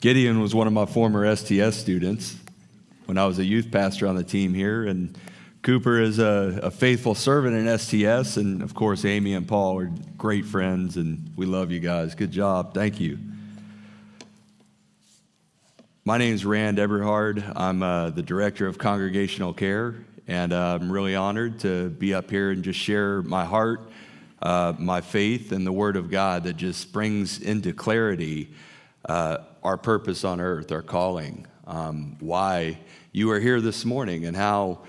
Gideon was one of my former STS students when I was a youth pastor on the team here, and Cooper is a, a, faithful servant in STS, and of course, Amy and Paul are great friends, and we love you guys. Good job. Thank you. My name is Rand Eberhard. I'm uh, the director of congregational care, and uh, I'm really honored to be up here and just share my heart, uh, my faith, and the Word of God that just brings into clarity uh, our purpose on earth, our calling, um, why you are here this morning, and how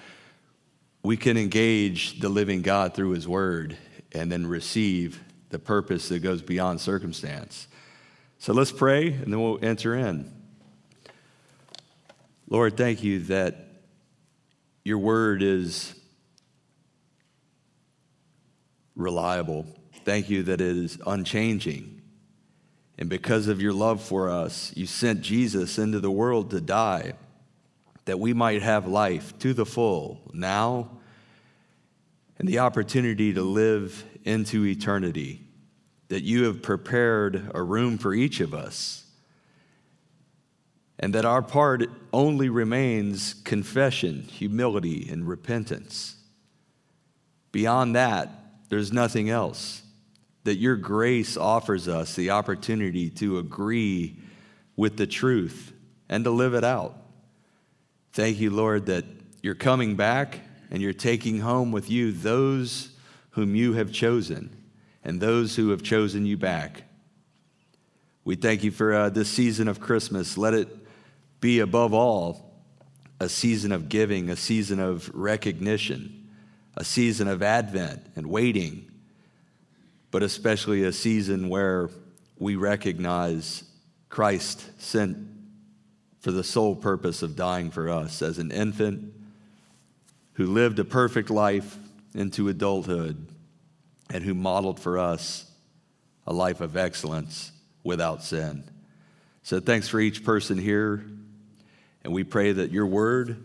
we can engage the living God through His Word and then receive the purpose that goes beyond circumstance. So let's pray, and then we'll enter in. Lord, thank you that your word is reliable. Thank you that it is unchanging. And because of your love for us, you sent Jesus into the world to die that we might have life to the full now and the opportunity to live into eternity. That you have prepared a room for each of us and that our part only remains confession, humility, and repentance. Beyond that, there's nothing else. That your grace offers us the opportunity to agree with the truth and to live it out. Thank you, Lord, that you're coming back and you're taking home with you those whom you have chosen and those who have chosen you back. We thank you for uh, this season of Christmas. Let it be above all a season of giving, a season of recognition, a season of advent and waiting, but especially a season where we recognize Christ sent for the sole purpose of dying for us as an infant who lived a perfect life into adulthood and who modeled for us a life of excellence without sin. So, thanks for each person here and we pray that your word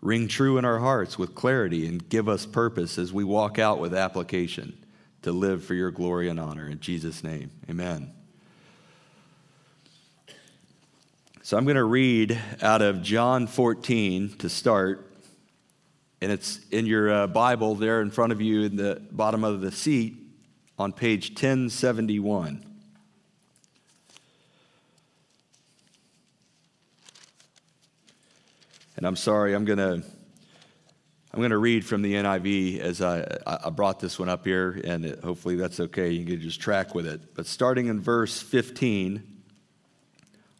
ring true in our hearts with clarity and give us purpose as we walk out with application to live for your glory and honor. In Jesus' name, amen. So I'm going to read out of John 14 to start. And it's in your uh, Bible there in front of you in the bottom of the seat on page 1071. And I'm sorry, I'm going to. I'm going to read from the NIV as I, I brought this one up here, and it, hopefully that's okay. You can just track with it. But starting in verse 15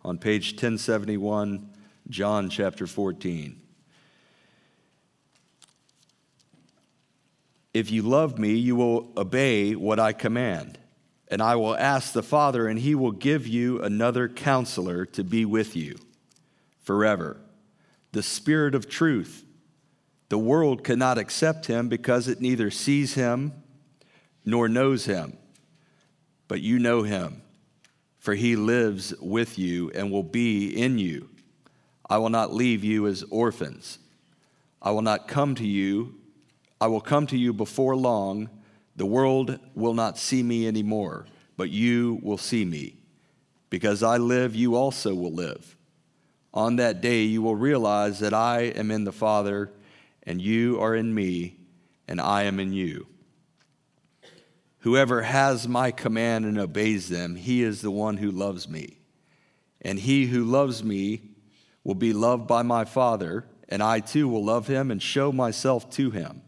on page 1071, John chapter 14. If you love me, you will obey what I command. And I will ask the Father, and he will give you another counselor to be with you forever the Spirit of truth. The world cannot accept him because it neither sees him nor knows him. But you know him, for he lives with you and will be in you. I will not leave you as orphans. I will not come to you. I will come to you before long. The world will not see me anymore, but you will see me. Because I live, you also will live. On that day, you will realize that I am in the Father, and you are in me, and I am in you. Whoever has my command and obeys them, he is the one who loves me. And he who loves me will be loved by my Father, and I too will love him and show myself to him.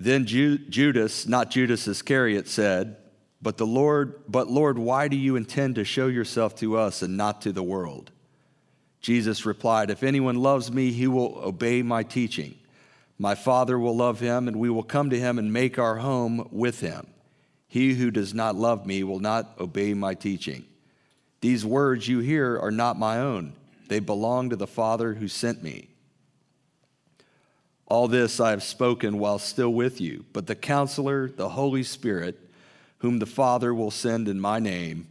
Then Judas, not Judas Iscariot, said, but the Lord, but Lord, why do you intend to show yourself to us and not to the world? Jesus replied, If anyone loves me, he will obey my teaching. My Father will love him, and we will come to him and make our home with him. He who does not love me will not obey my teaching. These words you hear are not my own, they belong to the Father who sent me. All this I have spoken while still with you, but the counselor, the Holy Spirit, whom the Father will send in my name,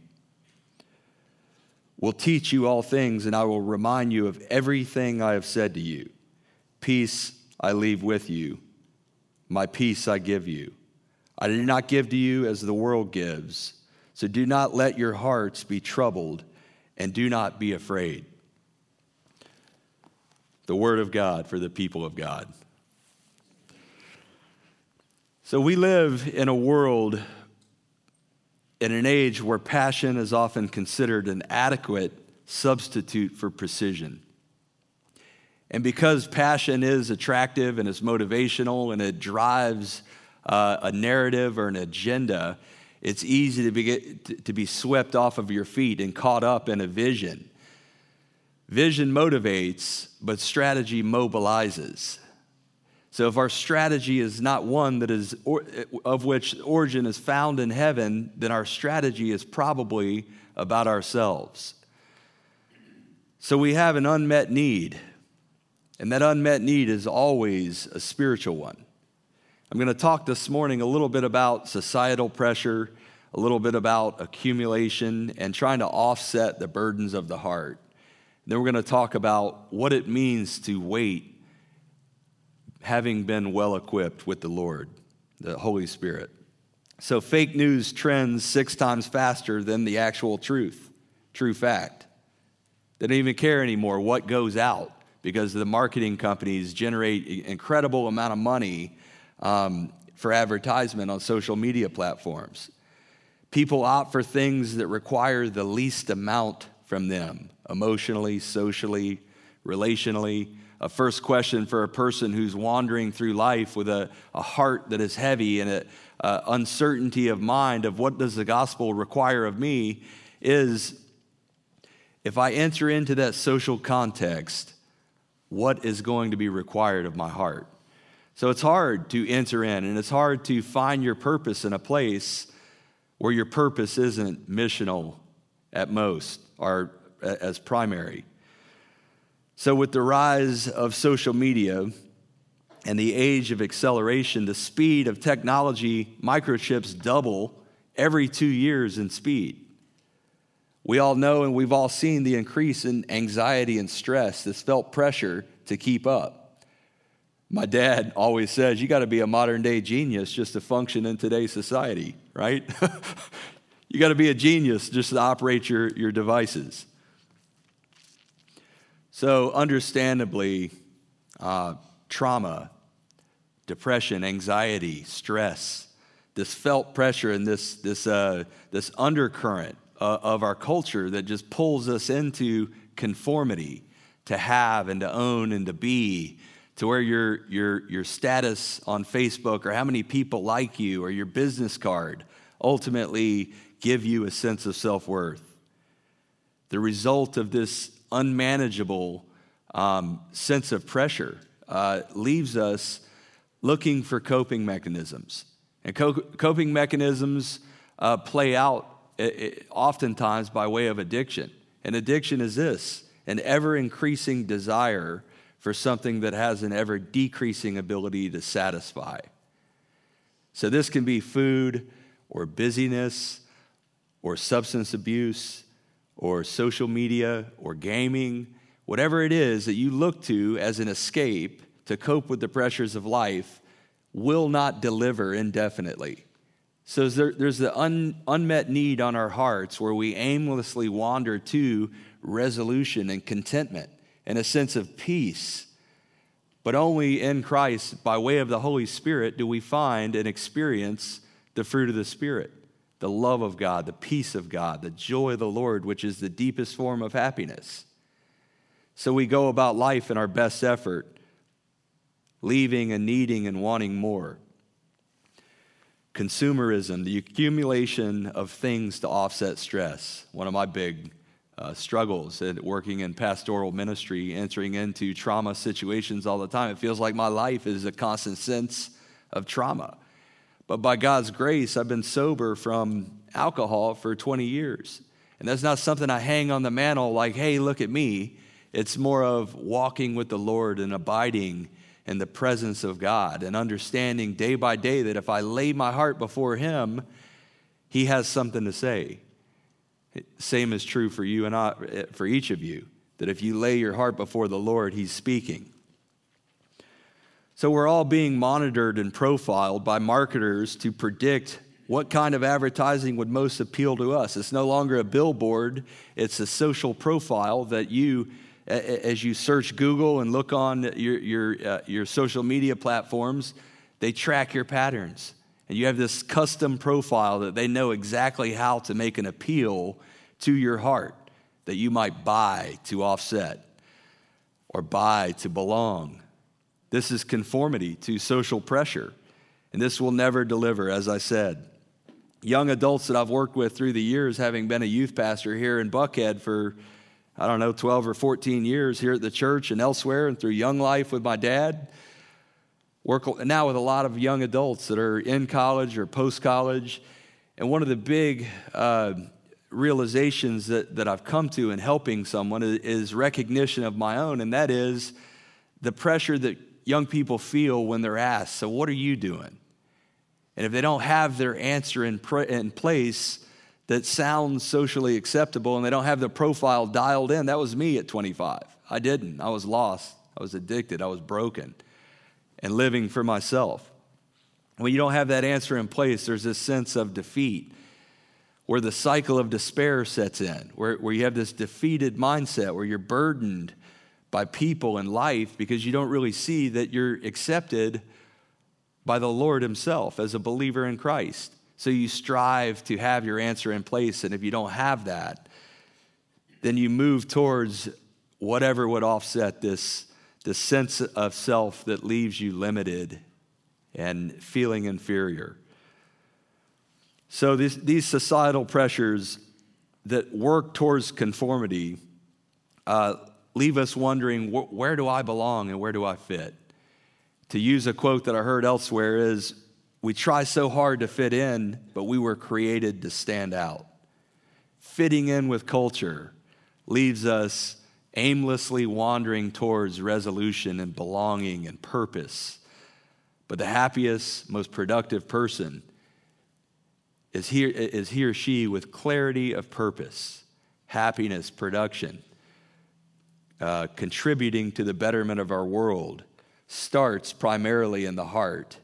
will teach you all things, and I will remind you of everything I have said to you. Peace I leave with you, my peace I give you. I did not give to you as the world gives. So do not let your hearts be troubled and do not be afraid. The word of God for the people of God. So we live in a world, in an age where passion is often considered an adequate substitute for precision. And because passion is attractive and it's motivational and it drives uh, a narrative or an agenda, it's easy to be, to be swept off of your feet and caught up in a vision. Vision motivates, but strategy mobilizes. So if our strategy is not one that is or, of which origin is found in heaven, then our strategy is probably about ourselves. So we have an unmet need, and that unmet need is always a spiritual one. I'm going to talk this morning a little bit about societal pressure, a little bit about accumulation, and trying to offset the burdens of the heart. Then we're going to talk about what it means to wait, having been well equipped with the Lord, the Holy Spirit. So, fake news trends six times faster than the actual truth, true fact. They don't even care anymore what goes out because the marketing companies generate incredible amount of money um, for advertisement on social media platforms. People opt for things that require the least amount from them emotionally, socially, relationally. A first question for a person who's wandering through life with a, a heart that is heavy and an uncertainty of mind of what does the gospel require of me is if I enter into that social context, what is going to be required of my heart? So it's hard to enter in, and it's hard to find your purpose in a place where your purpose isn't missional at most or as primary. So, with the rise of social media and the age of acceleration, the speed of technology, microchips double every two years in speed. We all know and we've all seen the increase in anxiety and stress, this felt pressure to keep up. My dad always says you got to be a modern day genius just to function in today's society, right? you got to be a genius just to operate your, your devices. So, understandably, uh, trauma, depression, anxiety, stress, this felt pressure and this, this, uh, this undercurrent uh, of our culture that just pulls us into conformity to have and to own and to be to where your, your, your status on Facebook or how many people like you or your business card ultimately give you a sense of self worth. The result of this unmanageable um, sense of pressure uh, leaves us looking for coping mechanisms. And co- coping mechanisms uh, play out it, uh, it, uh, oftentimes by way of addiction. And addiction is this an ever increasing desire for something that has an ever decreasing ability to satisfy. So, this can be food or busyness or substance abuse or social media or gaming, whatever it is that you look to as an escape to cope with the pressures of life, will not deliver indefinitely. So there, there's the un, unmet need on our hearts where we aimlessly wander to resolution and contentment and a sense of peace. But only in Christ, by way of the Holy Spirit, do we find and experience the fruit of the Spirit the love of God, the peace of God, the joy of the Lord, which is the deepest form of happiness. So we go about life in our best effort, leaving and needing and wanting more. Consumerism, the accumulation of things to offset stress, one of my big uh, struggles at working in pastoral ministry, entering into trauma situations all the time. It feels like my life is a constant sense of trauma. But by God's grace, I've been sober from alcohol for 20 years. And that's not something I hang on the mantle like, hey, look at me. It's more of walking with the Lord and abiding in the presence of God and understanding day by day that if I lay my heart before Him, He has something to say. Same is true for you and I, for each of you, that if you lay your heart before the Lord, He's speaking. So we're all being monitored and profiled by marketers to predict what kind of advertising would most appeal to us. It's no longer a billboard, it's a social profile that you, as you search Google and look on your, your, uh, your social media platforms, they track your patterns. And you have this custom profile that they know exactly how to make an appeal to your heart that you might buy to offset or buy to belong. This is conformity to social pressure, and this will never deliver, as I said. Young adults that I've worked with through the years, having been a youth pastor here in Buckhead for, I don't know, 12 or 14 years here at the church and elsewhere, and through Young Life with my dad, work now with a lot of young adults that are in college or post college. And one of the big uh, realizations that, that I've come to in helping someone is recognition of my own, and that is the pressure that young people feel when they're asked, So, what are you doing? And if they don't have their answer in, in place that sounds socially acceptable and they don't have the profile dialed in, that was me at 25. I didn't. I was lost. I was addicted. I was broken and living for myself. When you don't have that answer in place, there's this sense of defeat where the cycle of despair sets in, where, where you have this defeated mindset, where you're burdened by people and life because you don't really see that you're accepted by the Lord Himself as a believer in Christ. So you strive to have your answer in place, and if you don't have that, then you move towards whatever would offset this, this sense of self that leaves you limited and feeling inferior. So these, these societal pressures that work towards conformity uh, leave us wondering where do I belong and where do I fit? To use a quote that I heard elsewhere is we try so hard to fit in, but we were created to stand out. Fitting in with culture leaves us aimlessly wandering towards resolution and belonging and purpose. But the happiest, most productive person is he, is he or she with clarity of purpose, happiness, production, uh, contributing to the betterment of our world, starts primarily in the heart,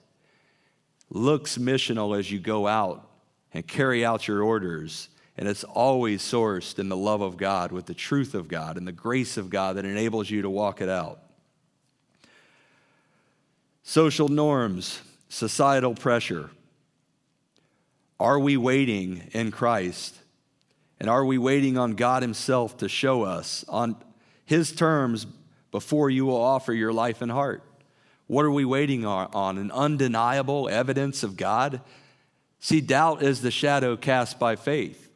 looks missional as you go out and carry out your orders. And it's always sourced in the love of God, with the truth of God and the grace of God that enables you to walk it out. Social norms, societal pressure, are we waiting in Christ? And are we waiting on God Himself to show us on His terms before you will offer your life and heart? What are we waiting on? An undeniable evidence of God? See, doubt is the shadow cast by faith.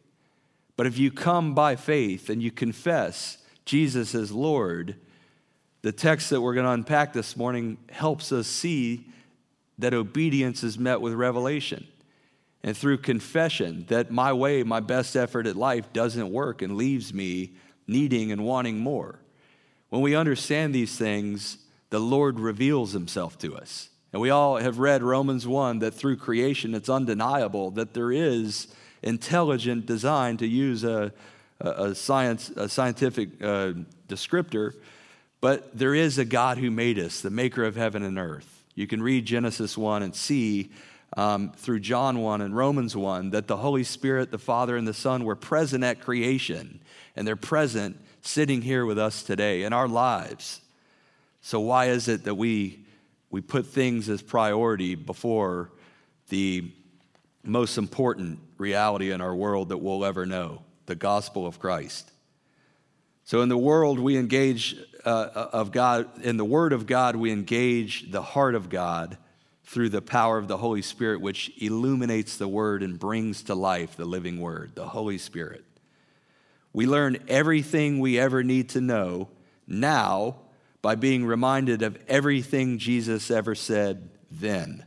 But if you come by faith and you confess Jesus as Lord, the text that we're going to unpack this morning helps us see that obedience is met with revelation and through confession that my way, my best effort at life doesn't work and leaves me needing and wanting more. When we understand these things, the Lord reveals himself to us. And we all have read Romans 1 that through creation it's undeniable that there is intelligent design, to use a, a, science, a scientific uh, descriptor, but there is a God who made us, the maker of heaven and earth. You can read Genesis 1 and see um, through John 1 and Romans 1 that the Holy Spirit, the Father, and the Son were present at creation, and they're present sitting here with us today in our lives. So, why is it that we, we put things as priority before the most important reality in our world that we'll ever know the gospel of Christ? So, in the world, we engage uh, of God, in the Word of God, we engage the heart of God through the power of the Holy Spirit, which illuminates the Word and brings to life the living Word, the Holy Spirit. We learn everything we ever need to know now by being reminded of everything Jesus ever said then.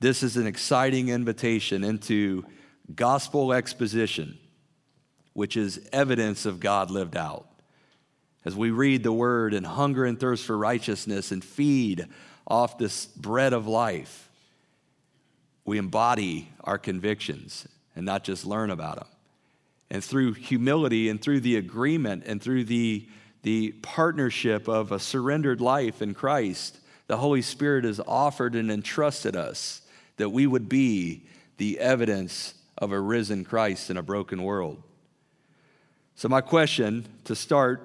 This is an exciting invitation into gospel exposition, which is evidence of God lived out. As we read the word and hunger and thirst for righteousness and feed off this bread of life, we embody our convictions and not just learn about them. And through humility and through the agreement and through the, the partnership of a surrendered life in Christ, the Holy Spirit has offered and entrusted us that we would be the evidence of a risen Christ in a broken world. So, my question to start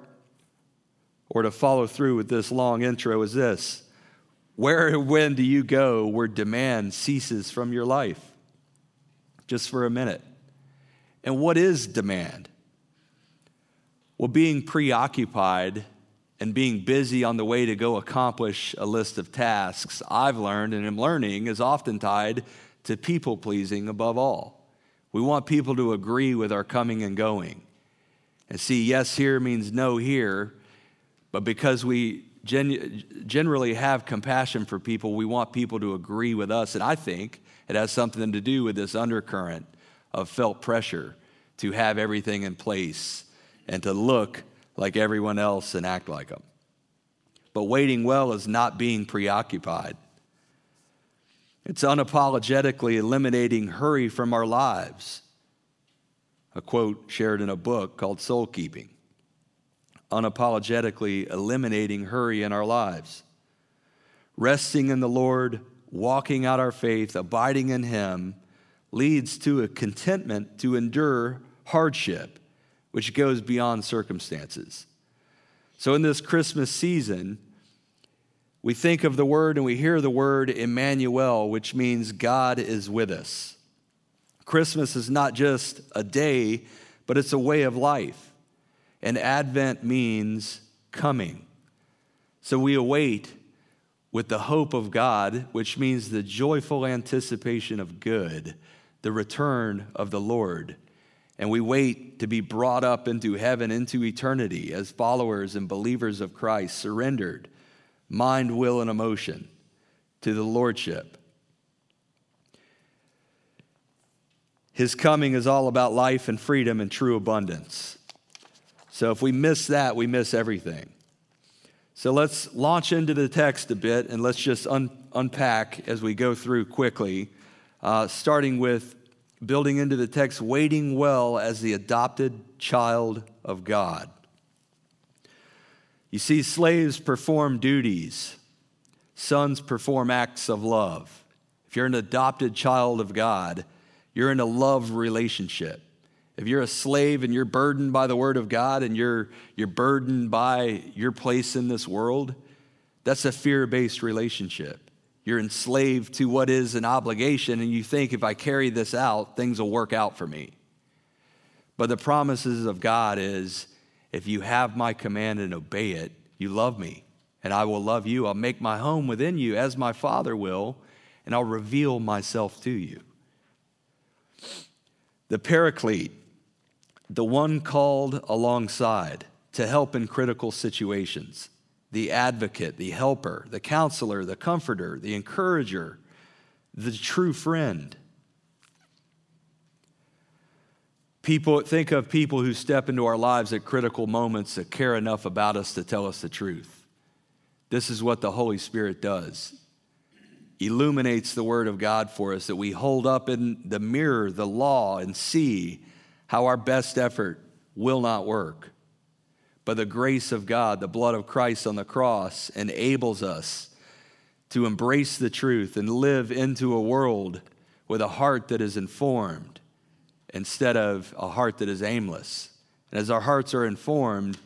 or to follow through with this long intro is this Where and when do you go where demand ceases from your life? Just for a minute. And what is demand? Well, being preoccupied and being busy on the way to go accomplish a list of tasks, I've learned and am learning, is often tied to people pleasing above all. We want people to agree with our coming and going. And see, yes here means no here, but because we gen- generally have compassion for people, we want people to agree with us. And I think it has something to do with this undercurrent of felt pressure to have everything in place and to look like everyone else and act like them. But waiting well is not being preoccupied. It's unapologetically eliminating hurry from our lives. A quote shared in a book called Soul Keeping. Unapologetically eliminating hurry in our lives. Resting in the Lord, walking out our faith, abiding in Him leads to a contentment to endure hardship which goes beyond circumstances. So, in this Christmas season, we think of the word and we hear the word Emmanuel, which means God is with us. Christmas is not just a day, but it's a way of life. And Advent means coming. So we await with the hope of God, which means the joyful anticipation of good, the return of the Lord and we wait to be brought up into heaven, into eternity as followers and believers of Christ, surrendered, mind, will, and emotion to the Lordship. His coming is all about life and freedom and true abundance. So if we miss that, we miss everything. So let's launch into the text a bit and let's just un- unpack as we go through quickly, uh, starting with building into the text, waiting well as the adopted child of God. You see, slaves perform duties, sons perform acts of love. If you're an adopted child of God, you're in a love relationship. If you're a slave and you're burdened by the word of God and you're, you're burdened by your place in this world, that's a fear based relationship. You're enslaved to what is an obligation, and you think if I carry this out, things will work out for me. But the promises of God is if you have my command and obey it, you love me, and I will love you. I'll make my home within you as my Father will, and I'll reveal myself to you. The Paraclete, the one called alongside to help in critical situations the advocate, the helper, the counselor, the comforter, the encourager, the true friend. People think of people who step into our lives at critical moments that care enough about us to tell us the truth. This is what the Holy Spirit does. Illuminates the word of God for us that we hold up in the mirror the law and see how our best effort will not work but the grace of God, the blood of Christ on the cross, enables us to embrace the truth and live into a world with a heart that is informed instead of a heart that is aimless. And as our hearts are informed,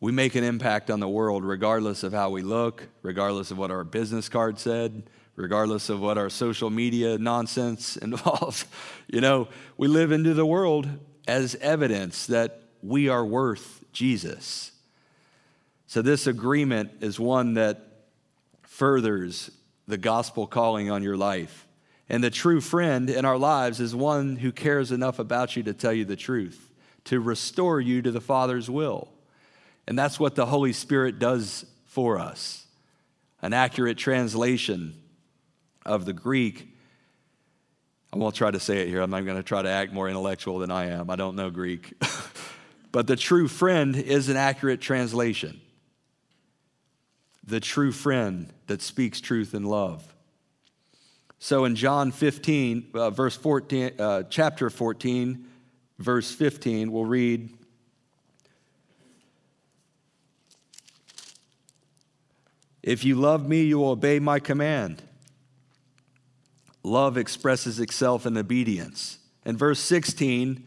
we make an impact on the world regardless of how we look, regardless of what our business card said, regardless of what our social media nonsense involves. you know, we live into the world as evidence that we are worth Jesus. So, this agreement is one that furthers the gospel calling on your life. And the true friend in our lives is one who cares enough about you to tell you the truth, to restore you to the Father's will. And that's what the Holy Spirit does for us. An accurate translation of the Greek. I won't try to say it here. I'm not going to try to act more intellectual than I am. I don't know Greek. But the true friend is an accurate translation. The true friend that speaks truth and love. So in John 15, uh, verse 14, uh, chapter 14, verse 15, we'll read. If you love me, you will obey my command. Love expresses itself in obedience. In verse 16,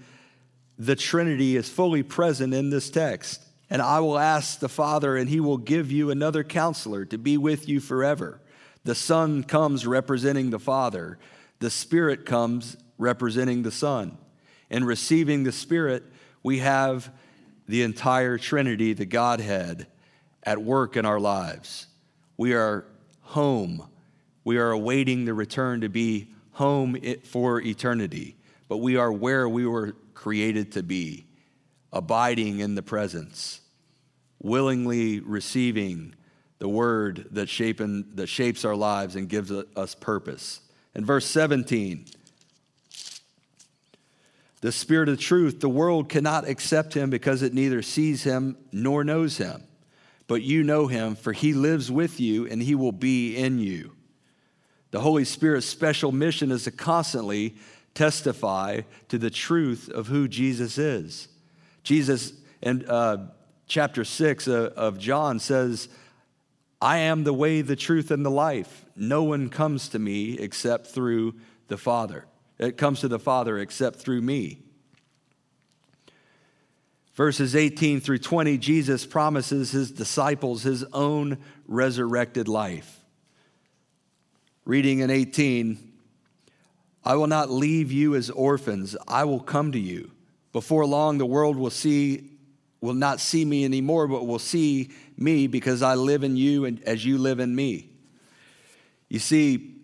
the Trinity is fully present in this text. And I will ask the Father, and he will give you another counselor to be with you forever. The Son comes representing the Father, the Spirit comes representing the Son. In receiving the Spirit, we have the entire Trinity, the Godhead, at work in our lives. We are home. We are awaiting the return to be home for eternity, but we are where we were created to be, abiding in the presence, willingly receiving the word that, that shapes our lives and gives us purpose. In verse 17, the Spirit of truth, the world cannot accept him because it neither sees him nor knows him. But you know him, for he lives with you and he will be in you. The Holy Spirit's special mission is to constantly testify to the truth of who Jesus is. Jesus, in uh, chapter 6 uh, of John, says, I am the way, the truth, and the life. No one comes to me except through the Father. It comes to the Father except through me. Verses 18 through 20, Jesus promises his disciples his own resurrected life. Reading in 18, I will not leave you as orphans. I will come to you. Before long, the world will see, will not see me anymore, but will see me because I live in you and as you live in me. You see,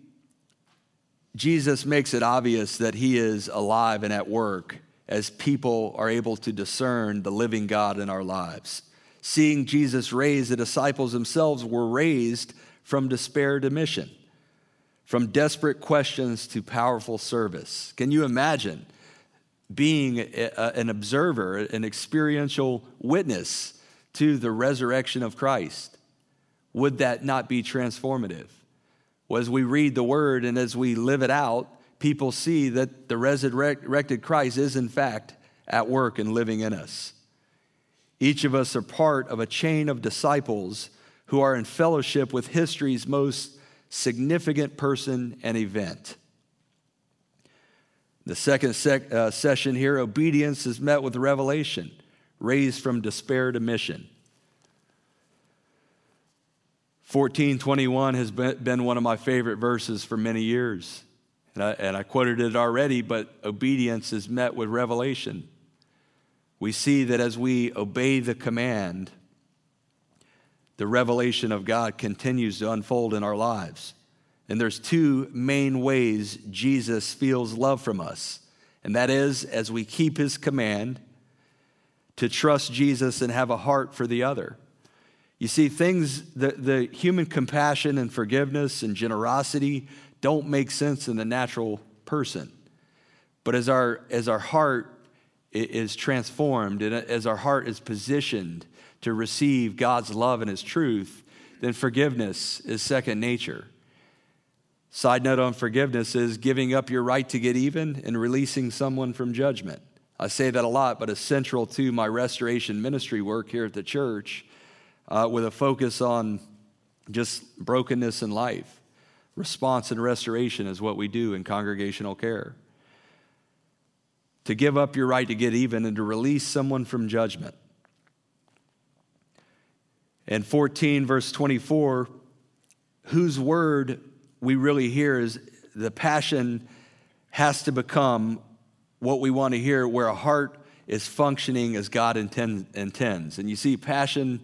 Jesus makes it obvious that he is alive and at work as people are able to discern the living God in our lives. Seeing Jesus raised, the disciples themselves were raised from despair to mission from desperate questions to powerful service. Can you imagine being a, an observer, an experiential witness to the resurrection of Christ? Would that not be transformative? Well, as we read the word and as we live it out, people see that the resurrected Christ is, in fact, at work and living in us. Each of us are part of a chain of disciples who are in fellowship with history's most significant person and event. The second sec- uh, session here, obedience is met with revelation, raised from despair to mission. 1421 has been one of my favorite verses for many years. And I, and I quoted it already, but obedience is met with revelation. We see that as we obey the command, the revelation of God continues to unfold in our lives. And there's two main ways Jesus feels love from us. And that is as we keep his command to trust Jesus and have a heart for the other. You see, things, the, the human compassion and forgiveness and generosity don't make sense in the natural person. But as our, as our heart is transformed and as our heart is positioned to receive God's love and His truth, then forgiveness is second nature. Side note on forgiveness is giving up your right to get even and releasing someone from judgment. I say that a lot, but it's central to my restoration ministry work here at the church uh, with a focus on just brokenness in life. Response and restoration is what we do in congregational care. To give up your right to get even and to release someone from judgment. And 14, verse 24, whose word we really hear is the passion has to become what we want to hear, where a heart is functioning as God intend, intends. And you see, passion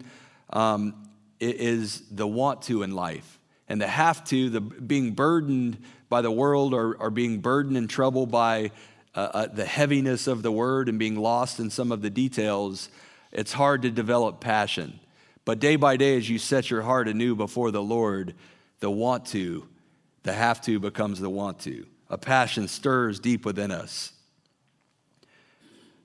um, is the want to in life. And the have to, the being burdened by the world or, or being burdened and troubled by uh, uh, the heaviness of the word and being lost in some of the details, it's hard to develop passion. But day by day, as you set your heart anew before the Lord, the want to, the have to becomes the want to. A passion stirs deep within us.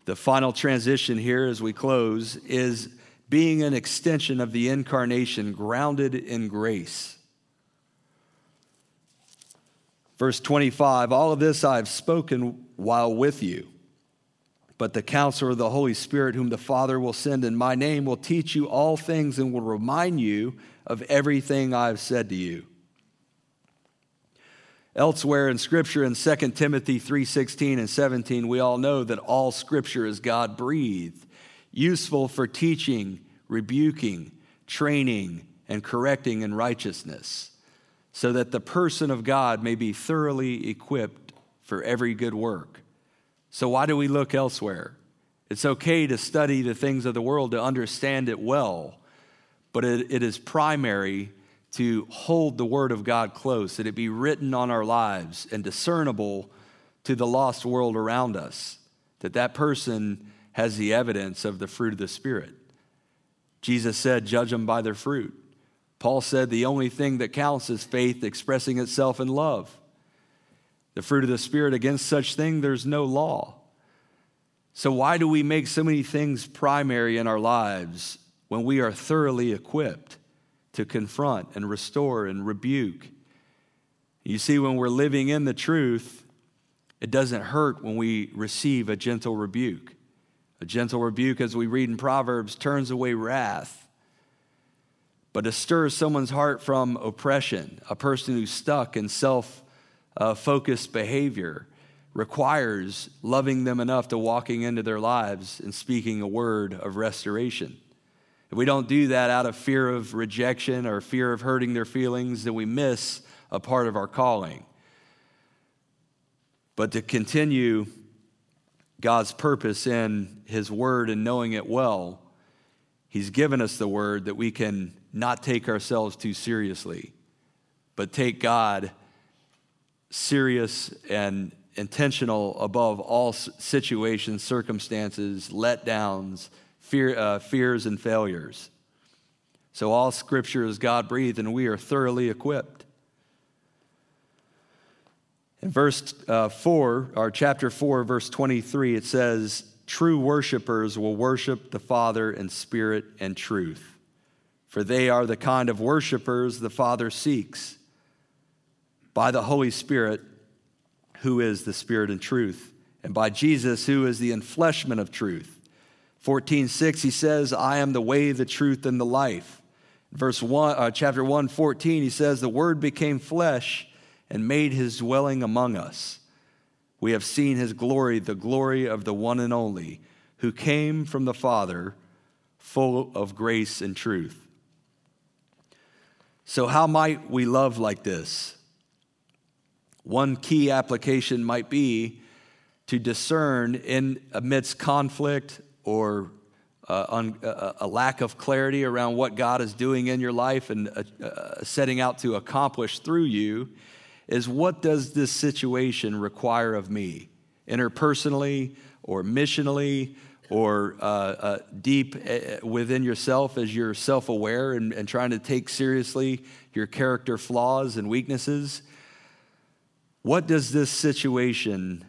The final transition here as we close is being an extension of the incarnation grounded in grace. Verse 25 All of this I have spoken while with you But the counselor of the Holy Spirit, whom the Father will send in my name, will teach you all things and will remind you of everything I've said to you. Elsewhere in scripture in 2 Timothy 3:16 and 17 we all know that all scripture is God breathed, useful for teaching, rebuking, training and correcting in righteousness, so that the person of God may be thoroughly equipped for every good work. So why do we look elsewhere? It's okay to study the things of the world to understand it well, but it, it is primary to hold the Word of God close, that it be written on our lives and discernible to the lost world around us, that that person has the evidence of the fruit of the Spirit. Jesus said, Judge them by their fruit. Paul said, The only thing that counts is faith expressing itself in love. The fruit of the Spirit, against such thing, there's no law. So, why do we make so many things primary in our lives when we are thoroughly equipped? to confront and restore and rebuke. You see, when we're living in the truth, it doesn't hurt when we receive a gentle rebuke. A gentle rebuke, as we read in Proverbs, turns away wrath. But to stir someone's heart from oppression, a person who's stuck in self focused behavior, requires loving them enough to walking into their lives and speaking a word of restoration. If we don't do that out of fear of rejection or fear of hurting their feelings, then we miss a part of our calling. But to continue God's purpose in His Word and knowing it well, He's given us the Word that we can not take ourselves too seriously, but take God serious and intentional above all situations, circumstances, letdowns, fear, uh, fears and failures. So, all scripture is God breathed, and we are thoroughly equipped. In verse uh, 4, or chapter 4, verse 23, it says, True worshipers will worship the Father in spirit and truth, for they are the kind of worshipers the Father seeks by the Holy Spirit, who is the Spirit and truth, and by Jesus, who is the enfleshment of truth. 14:6 he says, "I am the way, the truth and the life." Verse 1 uh, chapter 1 14 he says, "The word became flesh and made his dwelling among us. We have seen his glory, the glory of the one and only, who came from the Father, full of grace and truth." So how might we love like this? One key application might be to discern in amidst conflict or uh, un, uh, a lack of clarity around what God is doing in your life and uh, uh, setting out to accomplish through you is what does this situation require of me, interpersonally or missionally or uh, uh, deep within yourself as you're self aware and, and trying to take seriously your character flaws and weaknesses? What does this situation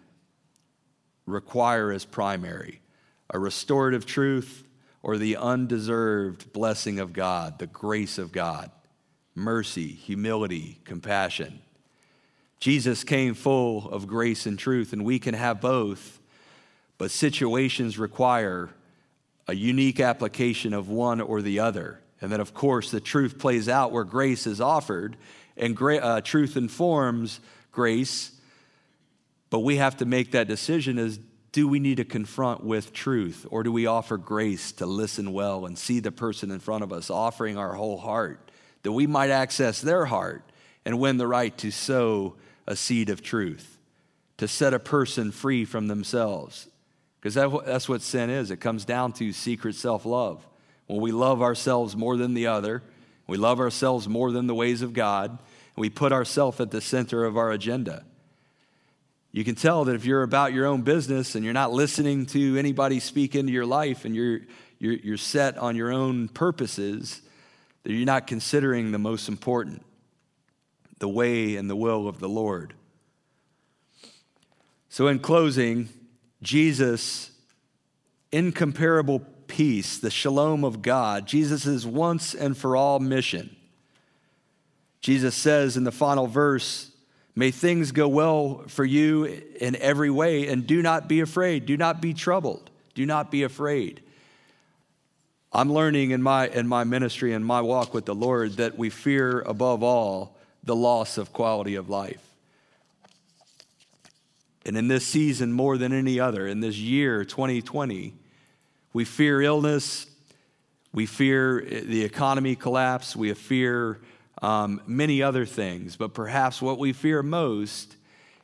require as primary? a restorative truth, or the undeserved blessing of God, the grace of God, mercy, humility, compassion. Jesus came full of grace and truth, and we can have both, but situations require a unique application of one or the other. And then, of course, the truth plays out where grace is offered, and gra- uh, truth informs grace. But we have to make that decision is do we need to confront with truth or do we offer grace to listen well and see the person in front of us offering our whole heart that we might access their heart and win the right to sow a seed of truth to set a person free from themselves because that's what sin is it comes down to secret self-love when we love ourselves more than the other we love ourselves more than the ways of god we put ourselves at the center of our agenda you can tell that if you're about your own business and you're not listening to anybody speak into your life and you're, you're, you're set on your own purposes, that you're not considering the most important the way and the will of the Lord. So, in closing, Jesus' incomparable peace, the shalom of God, Jesus' once and for all mission. Jesus says in the final verse, May things go well for you in every way, and do not be afraid. Do not be troubled. Do not be afraid. I'm learning in my, in my ministry and my walk with the Lord that we fear above all the loss of quality of life. And in this season, more than any other, in this year 2020, we fear illness, we fear the economy collapse, we fear um, many other things, but perhaps what we fear most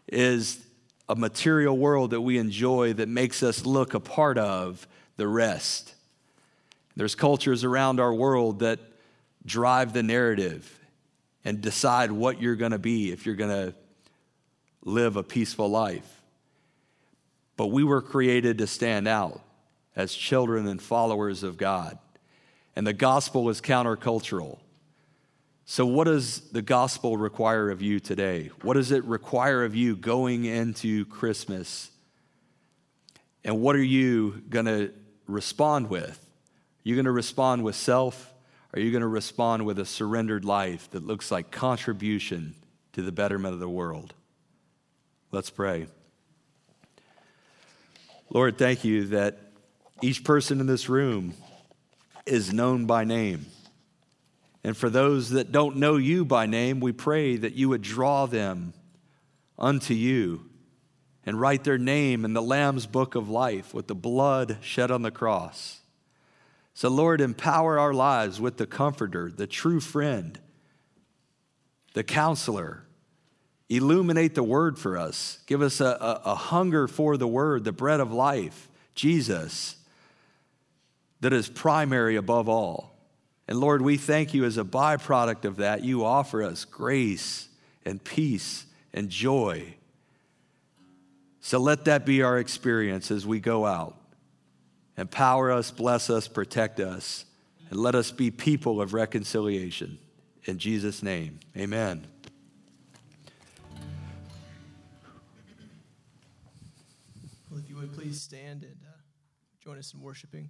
is a material world that we enjoy that makes us look a part of the rest. There's cultures around our world that drive the narrative and decide what you're going to be if you're going to live a peaceful life. But we were created to stand out as children and followers of God. And the gospel is countercultural. So, what does the gospel require of you today? What does it require of you going into Christmas? And what are you going to respond with? Are you going to respond with self? Are you going to respond with a surrendered life that looks like contribution to the betterment of the world? Let's pray. Lord, thank you that each person in this room is known by name. And for those that don't know you by name, we pray that you would draw them unto you and write their name in the Lamb's book of life with the blood shed on the cross. So, Lord, empower our lives with the comforter, the true friend, the counselor. Illuminate the word for us. Give us a, a, a hunger for the word, the bread of life, Jesus, that is primary above all. And Lord, we thank you as a byproduct of that, you offer us grace and peace and joy. So let that be our experience as we go out. Empower us, bless us, protect us, and let us be people of reconciliation. In Jesus' name, amen. Well, if you would please stand and uh, join us in worshiping.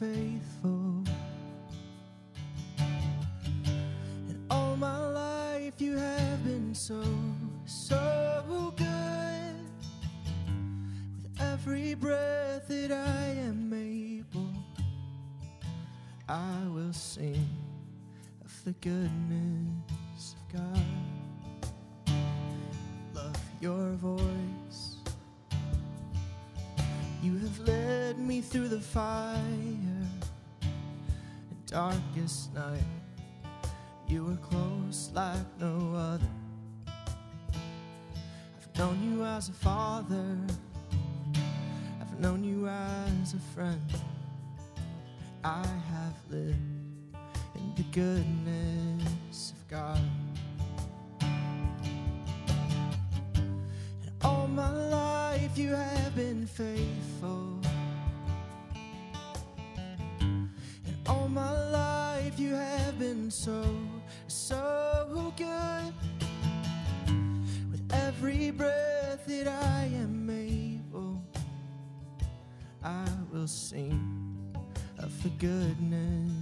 Faithful. And all my life you have been so, so good. With every breath that I am able, I will sing of the goodness of God. Love your voice you have led me through the fire darkest night. You were close like no other. I've known you as a father. I've known you as a friend. I have lived in the goodness of God. And all my life you have been faithful. Will sing of the goodness